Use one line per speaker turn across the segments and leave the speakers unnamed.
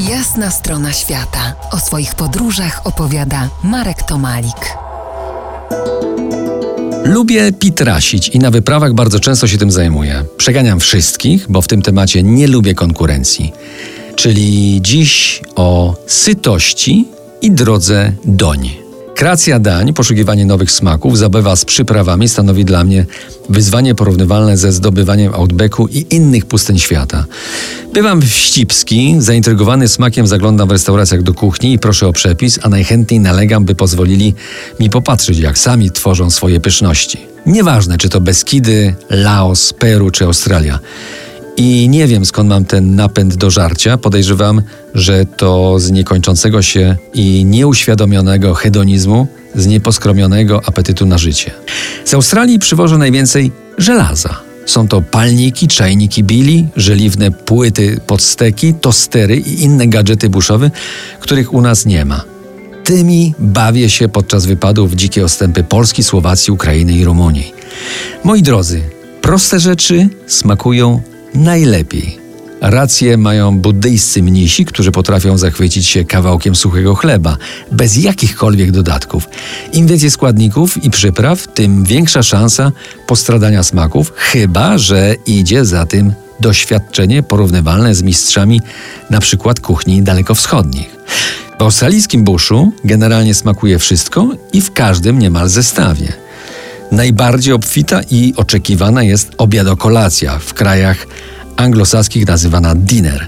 Jasna strona świata. O swoich podróżach opowiada Marek Tomalik.
Lubię pitrasić i na wyprawach bardzo często się tym zajmuję. Przeganiam wszystkich, bo w tym temacie nie lubię konkurencji. Czyli dziś o sytości i drodze doń. Kreacja dań, poszukiwanie nowych smaków, zabawa z przyprawami stanowi dla mnie wyzwanie porównywalne ze zdobywaniem outbacku i innych pustyń świata. Bywam wścibski, zaintrygowany smakiem zaglądam w restauracjach do kuchni i proszę o przepis, a najchętniej nalegam, by pozwolili mi popatrzeć, jak sami tworzą swoje pyszności. Nieważne, czy to Beskidy, Laos, Peru czy Australia. I nie wiem skąd mam ten napęd do żarcia. Podejrzewam, że to z niekończącego się i nieuświadomionego hedonizmu, z nieposkromionego apetytu na życie. Z Australii przywożę najwięcej żelaza. Są to palniki, czajniki bili, żeliwne płyty pod steki, tostery i inne gadżety buszowe, których u nas nie ma. Tymi bawię się podczas wypadów w dzikie ostępy Polski, Słowacji, Ukrainy i Rumunii. Moi drodzy, proste rzeczy smakują najlepiej. Rację mają buddyjscy mnisi, którzy potrafią zachwycić się kawałkiem suchego chleba, bez jakichkolwiek dodatków. Im więcej składników i przypraw, tym większa szansa postradania smaków, chyba że idzie za tym doświadczenie porównywalne z mistrzami na przykład kuchni dalekowschodnich. W australijskim buszu generalnie smakuje wszystko i w każdym niemal zestawie. Najbardziej obfita i oczekiwana jest obiadokolacja w krajach anglosaskich nazywana dinner.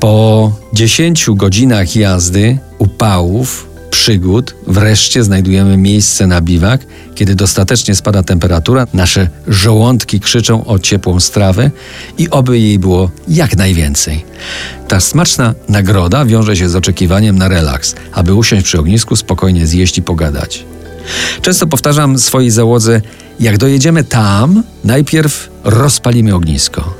Po 10 godzinach jazdy, upałów, przygód, wreszcie znajdujemy miejsce na biwak. Kiedy dostatecznie spada temperatura, nasze żołądki krzyczą o ciepłą strawę i oby jej było jak najwięcej. Ta smaczna nagroda wiąże się z oczekiwaniem na relaks, aby usiąść przy ognisku, spokojnie zjeść i pogadać. Często powtarzam swojej załodze, jak dojedziemy tam, najpierw rozpalimy ognisko.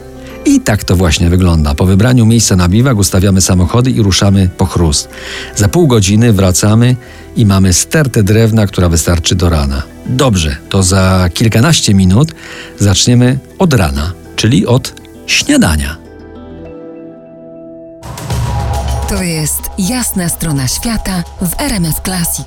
I tak to właśnie wygląda. Po wybraniu miejsca na biwak ustawiamy samochody i ruszamy po chrust. Za pół godziny wracamy i mamy stertę drewna, która wystarczy do rana. Dobrze, to za kilkanaście minut zaczniemy od rana, czyli od śniadania.
To jest jasna strona świata w RMS Classic.